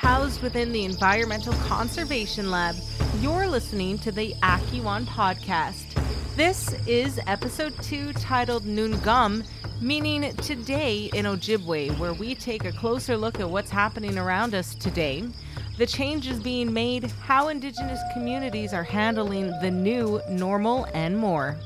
housed within the Environmental Conservation Lab. You're listening to the Akiwan podcast. This is episode two titled Noongum, meaning today in Ojibwe, where we take a closer look at what's happening around us today, the changes being made, how Indigenous communities are handling the new normal, and more.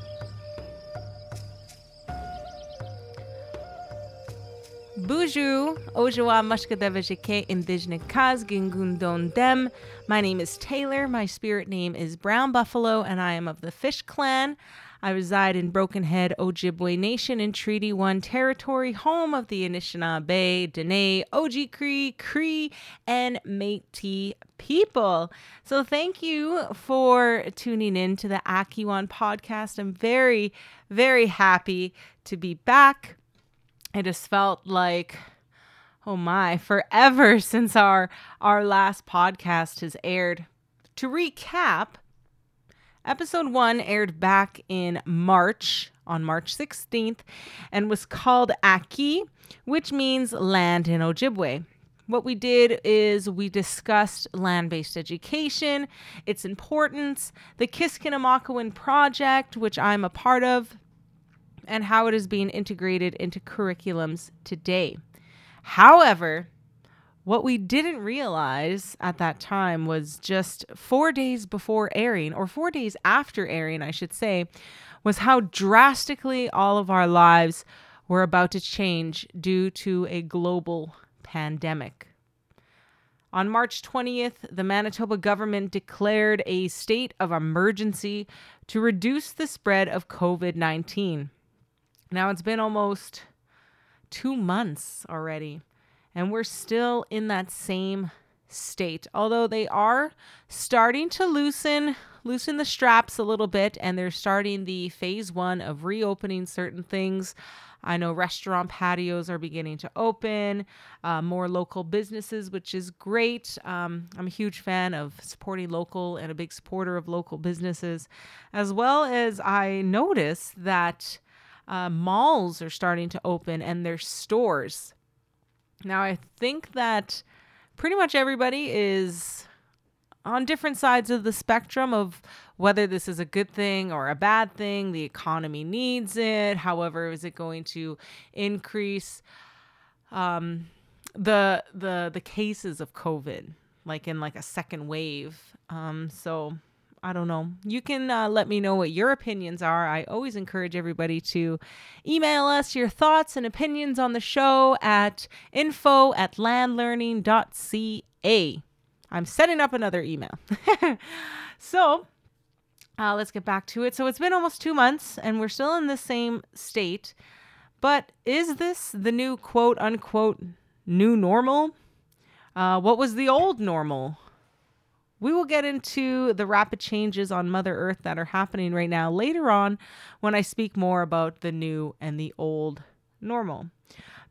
Bonjour, Ojawa Mashkadevajike Indigenous Kaz Gingundon Dem. My name is Taylor. My spirit name is Brown Buffalo, and I am of the Fish Clan. I reside in Brokenhead, Ojibwe Nation in Treaty 1 territory, home of the Anishinaabe, Dene, Oji Cree, Cree, and Métis people. So thank you for tuning in to the Akiwan podcast. I'm very, very happy to be back it just felt like oh my forever since our our last podcast has aired. To recap episode 1 aired back in march on march 16th and was called aki which means land in ojibwe. What we did is we discussed land based education, its importance, the Kiskinamakawan project, which I'm a part of, and how it is being integrated into curriculums today. However, what we didn't realize at that time was just four days before airing, or four days after airing, I should say, was how drastically all of our lives were about to change due to a global pandemic. On March 20th, the Manitoba government declared a state of emergency to reduce the spread of COVID 19. Now it's been almost two months already, and we're still in that same state. Although they are starting to loosen loosen the straps a little bit and they're starting the phase 1 of reopening certain things. I know restaurant patios are beginning to open, uh, more local businesses, which is great. Um, I'm a huge fan of supporting local and a big supporter of local businesses, as well as I notice that uh, malls are starting to open and their stores. Now, I think that pretty much everybody is on different sides of the spectrum of whether this is a good thing or a bad thing. The economy needs it. However, is it going to increase um, the the the cases of COVID, like in like a second wave? Um, so I don't know. You can uh, let me know what your opinions are. I always encourage everybody to email us your thoughts and opinions on the show at info at landlearning.ca. I'm setting up another email. so uh, let's get back to it. So it's been almost two months and we're still in the same state. But is this the new quote unquote new normal? Uh, what was the old normal? We will get into the rapid changes on Mother Earth that are happening right now later on when I speak more about the new and the old normal.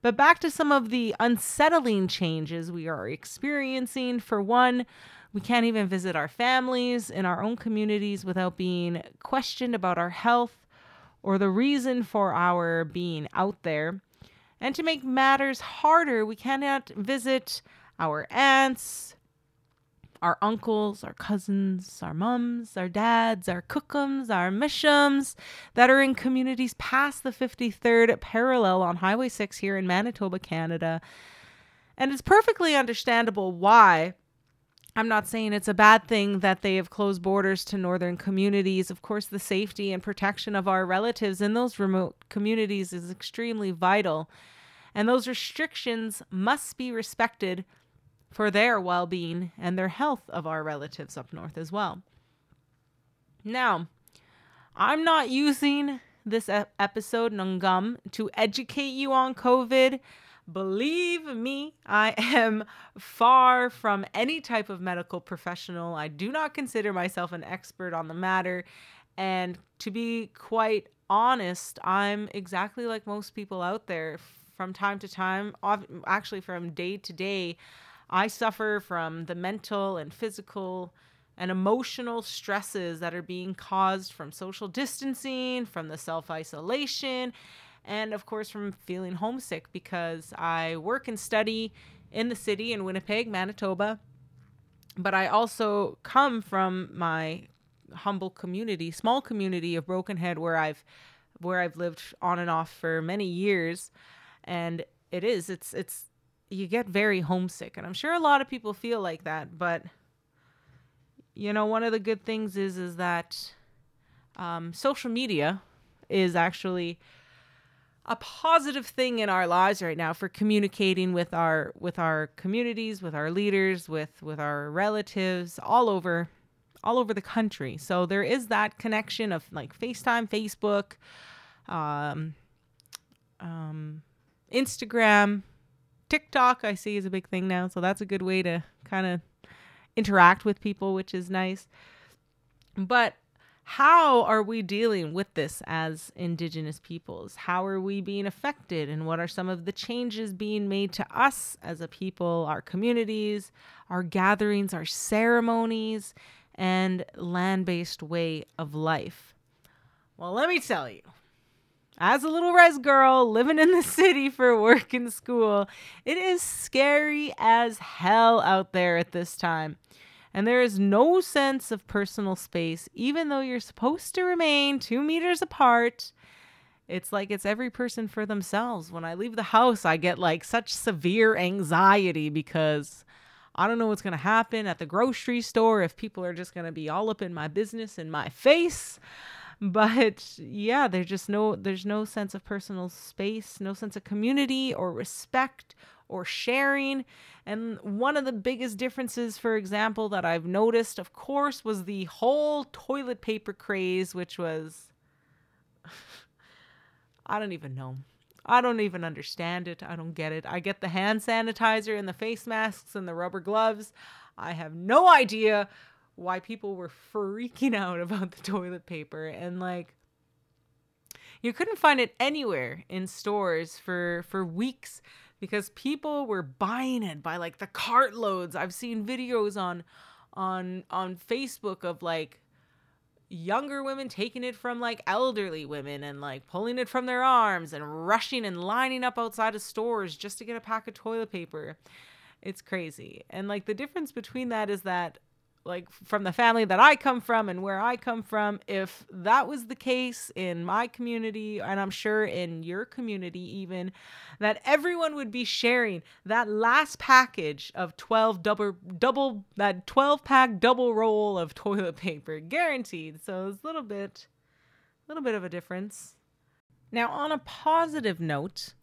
But back to some of the unsettling changes we are experiencing. For one, we can't even visit our families in our own communities without being questioned about our health or the reason for our being out there. And to make matters harder, we cannot visit our aunts, our uncles, our cousins, our mums, our dads, our cookums, our mishums that are in communities past the 53rd parallel on Highway 6 here in Manitoba, Canada. And it's perfectly understandable why. I'm not saying it's a bad thing that they have closed borders to northern communities. Of course, the safety and protection of our relatives in those remote communities is extremely vital. And those restrictions must be respected for their well being and their health of our relatives up north as well. Now, I'm not using this episode, Noongum, to educate you on COVID. Believe me, I am far from any type of medical professional. I do not consider myself an expert on the matter. And to be quite honest, I'm exactly like most people out there. From time to time, actually, from day to day, I suffer from the mental and physical and emotional stresses that are being caused from social distancing, from the self isolation, and of course from feeling homesick because I work and study in the city in Winnipeg, Manitoba. But I also come from my humble community, small community of Brokenhead where I've where I've lived on and off for many years and it is it's it's you get very homesick and I'm sure a lot of people feel like that, but you know, one of the good things is is that um, social media is actually a positive thing in our lives right now for communicating with our with our communities with our leaders with with our relatives all over all over the country. So there is that connection of like facetime facebook um, um, instagram tiktok i see is a big thing now so that's a good way to kind of interact with people which is nice but how are we dealing with this as Indigenous peoples? How are we being affected? And what are some of the changes being made to us as a people, our communities, our gatherings, our ceremonies, and land based way of life? Well, let me tell you. As a little res girl living in the city for work and school, it is scary as hell out there at this time and there is no sense of personal space, even though you're supposed to remain two meters apart. It's like it's every person for themselves. When I leave the house, I get like such severe anxiety because I don't know what's going to happen at the grocery store if people are just going to be all up in my business in my face. But yeah, there's just no there's no sense of personal space, no sense of community or respect or sharing. And one of the biggest differences, for example, that I've noticed, of course, was the whole toilet paper craze, which was. I don't even know. I don't even understand it. I don't get it. I get the hand sanitizer and the face masks and the rubber gloves. I have no idea why people were freaking out about the toilet paper and like you couldn't find it anywhere in stores for for weeks because people were buying it by like the cartloads. I've seen videos on on on Facebook of like younger women taking it from like elderly women and like pulling it from their arms and rushing and lining up outside of stores just to get a pack of toilet paper. It's crazy. And like the difference between that is that like from the family that I come from and where I come from, if that was the case in my community, and I'm sure in your community even, that everyone would be sharing that last package of 12 double, double that 12 pack double roll of toilet paper, guaranteed. So it's a little bit, a little bit of a difference. Now, on a positive note,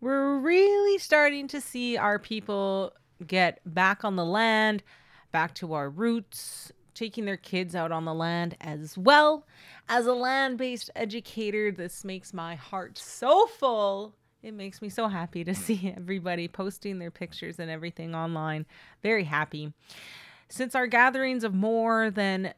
we're really starting to see our people get back on the land back to our roots, taking their kids out on the land as well. As a land based educator, this makes my heart so full. It makes me so happy to see everybody posting their pictures and everything online. Very happy. Since our gatherings of more than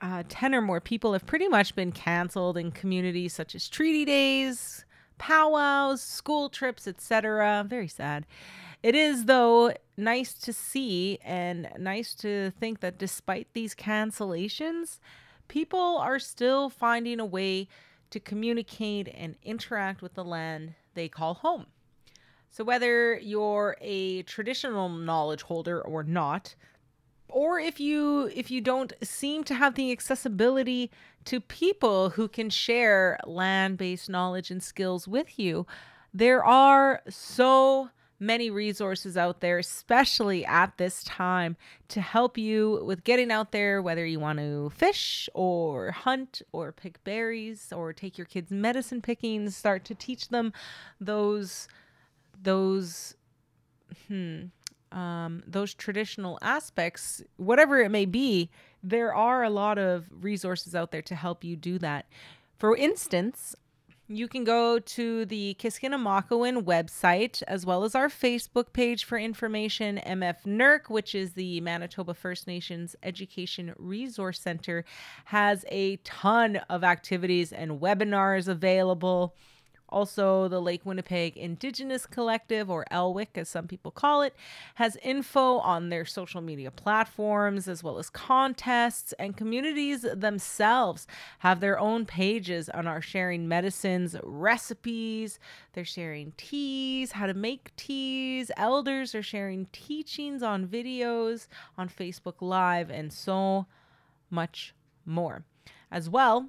uh, 10 or more people have pretty much been canceled in communities such as treaty days, powwows, school trips, etc. Very sad. It is, though, nice to see and nice to think that despite these cancellations, people are still finding a way to communicate and interact with the land they call home. So, whether you're a traditional knowledge holder or not, or if you if you don't seem to have the accessibility to people who can share land-based knowledge and skills with you, there are so many resources out there, especially at this time, to help you with getting out there, whether you want to fish or hunt or pick berries or take your kids medicine picking, start to teach them those those hmm um, those traditional aspects, whatever it may be, there are a lot of resources out there to help you do that. For instance, you can go to the Kiskinamakowin website as well as our Facebook page for information. MF NERC, which is the Manitoba First Nations Education Resource Center, has a ton of activities and webinars available Also, the Lake Winnipeg Indigenous Collective, or LWIC as some people call it, has info on their social media platforms as well as contests, and communities themselves have their own pages and are sharing medicines, recipes, they're sharing teas, how to make teas, elders are sharing teachings on videos on Facebook Live, and so much more. As well,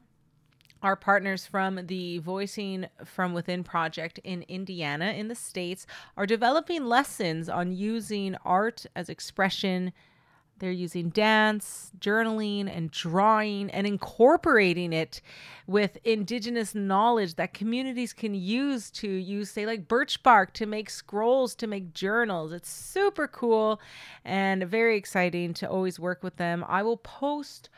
our partners from the Voicing from Within project in Indiana, in the States, are developing lessons on using art as expression. They're using dance, journaling, and drawing and incorporating it with indigenous knowledge that communities can use to use, say, like birch bark to make scrolls, to make journals. It's super cool and very exciting to always work with them. I will post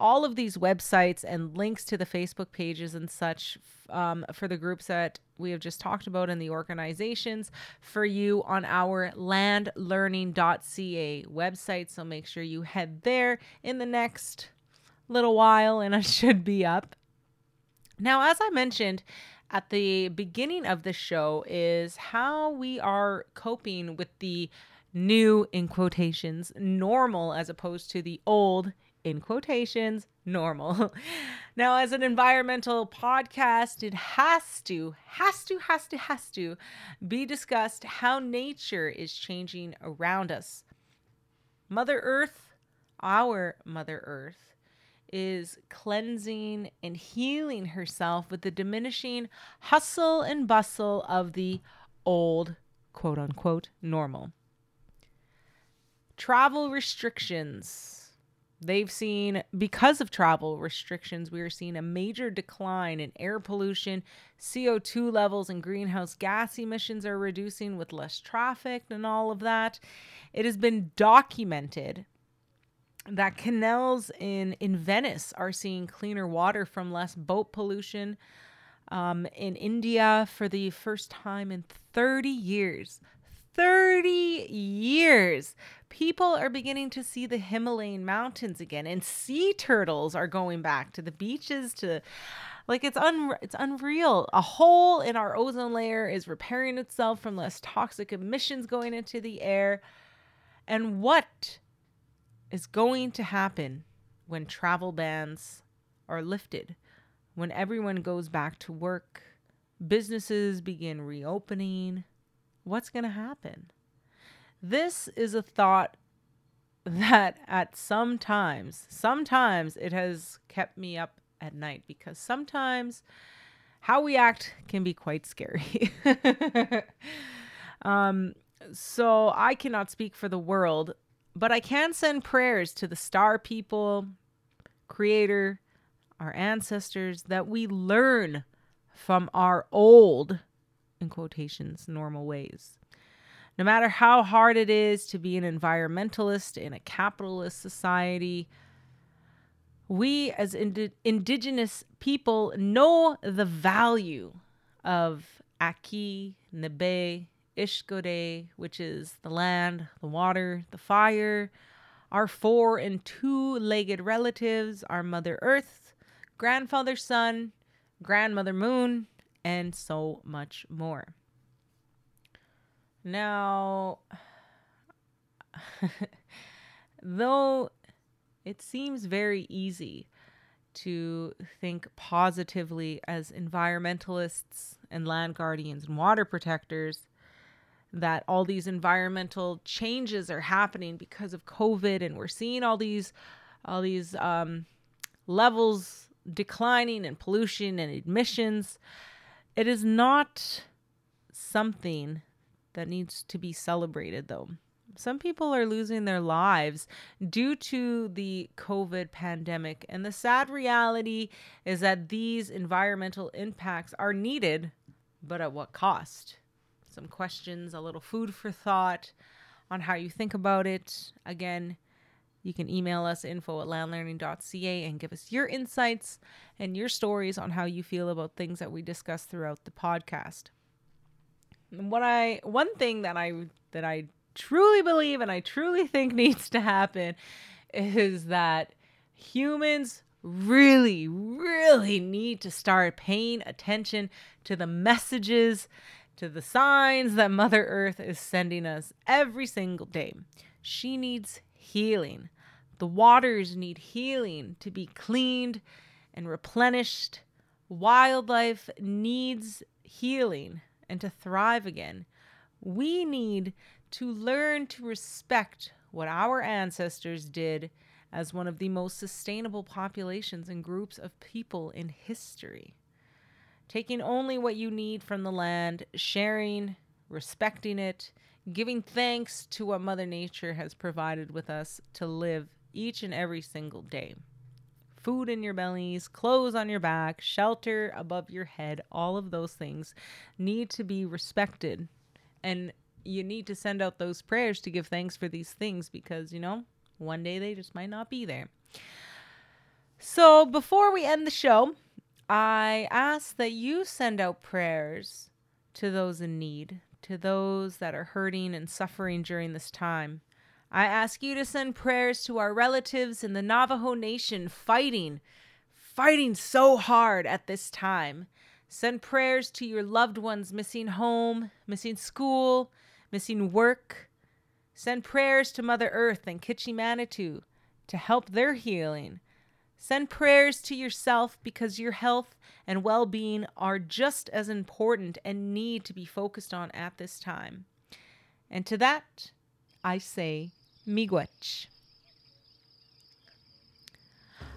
all of these websites and links to the Facebook pages and such um, for the groups that we have just talked about and the organizations for you on our landlearning.ca website. So make sure you head there in the next little while and it should be up. Now, as I mentioned, at the beginning of the show is how we are coping with the new in quotations normal as opposed to the old in quotations, normal. now, as an environmental podcast, it has to, has to, has to, has to be discussed how nature is changing around us. Mother Earth, our Mother Earth, is cleansing and healing herself with the diminishing hustle and bustle of the old, quote unquote, normal. Travel restrictions They've seen, because of travel restrictions, we are seeing a major decline in air pollution. CO2 levels and greenhouse gas emissions are reducing with less traffic and all of that. It has been documented that canals in, in Venice are seeing cleaner water from less boat pollution. Um, in India, for the first time in 30 years, 30 years, people are beginning to see the Himalayan mountains again, and sea turtles are going back to the beaches to like it's un it's unreal. A hole in our ozone layer is repairing itself from less toxic emissions going into the air. And what is going to happen when travel bans are lifted? When everyone goes back to work, businesses begin reopening, what's going to happen? This is a thought that at some times, sometimes it has kept me up at night because sometimes how we act can be quite scary. um, so I cannot speak for the world, but I can send prayers to the star people, creator, our ancestors, that we learn from our old, in quotations, normal ways. No matter how hard it is to be an environmentalist in a capitalist society, we as ind- indigenous people know the value of Aki, Nebe, Ishkode, which is the land, the water, the fire, our four and two legged relatives, our Mother Earth, grandfather Sun, grandmother Moon, and so much more. Now, though it seems very easy to think positively as environmentalists and land guardians and water protectors that all these environmental changes are happening because of COVID and we're seeing all these all these um, levels declining and pollution and emissions. It is not something that needs to be celebrated, though. Some people are losing their lives due to the COVID pandemic. And the sad reality is that these environmental impacts are needed, but at what cost? Some questions, a little food for thought on how you think about it. Again, you can email us info at landlearning.ca and give us your insights and your stories on how you feel about things that we discuss throughout the podcast what I one thing that I that I truly believe and I truly think needs to happen is that humans really, really need to start paying attention to the messages, to the signs that Mother Earth is sending us every single day. She needs healing. The waters need healing to be cleaned and replenished. Wildlife needs healing and to thrive again. We need to learn to respect what our ancestors did as one of the most sustainable populations and groups of people in history. Taking only what you need from the land, sharing, respecting it, giving thanks to what Mother Nature has provided with us to live each and every single day. Food in your bellies, clothes on your back, shelter above your head, all of those things need to be respected. And you need to send out those prayers to give thanks for these things because, you know, one day they just might not be there. So before we end the show, I ask that you send out prayers to those in need, to those that are hurting and suffering during this time. I ask you to send prayers to our relatives in the Navajo Nation fighting, fighting so hard at this time. Send prayers to your loved ones missing home, missing school, missing work. Send prayers to Mother Earth and Kitchi Manitou to help their healing. Send prayers to yourself because your health and well being are just as important and need to be focused on at this time. And to that, I say, Miigwech.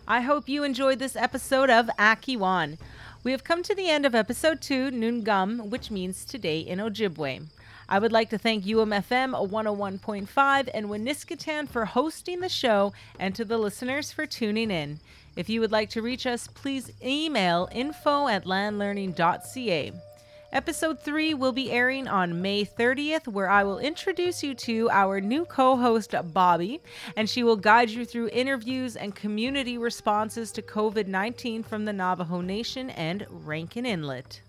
I hope you enjoyed this episode of Akiwan. We have come to the end of episode 2, Noongum, which means today in Ojibwe. I would like to thank UMFM 101.5 and Winiskatan for hosting the show and to the listeners for tuning in. If you would like to reach us, please email info at landlearning.ca. Episode 3 will be airing on May 30th, where I will introduce you to our new co host, Bobby, and she will guide you through interviews and community responses to COVID 19 from the Navajo Nation and Rankin Inlet.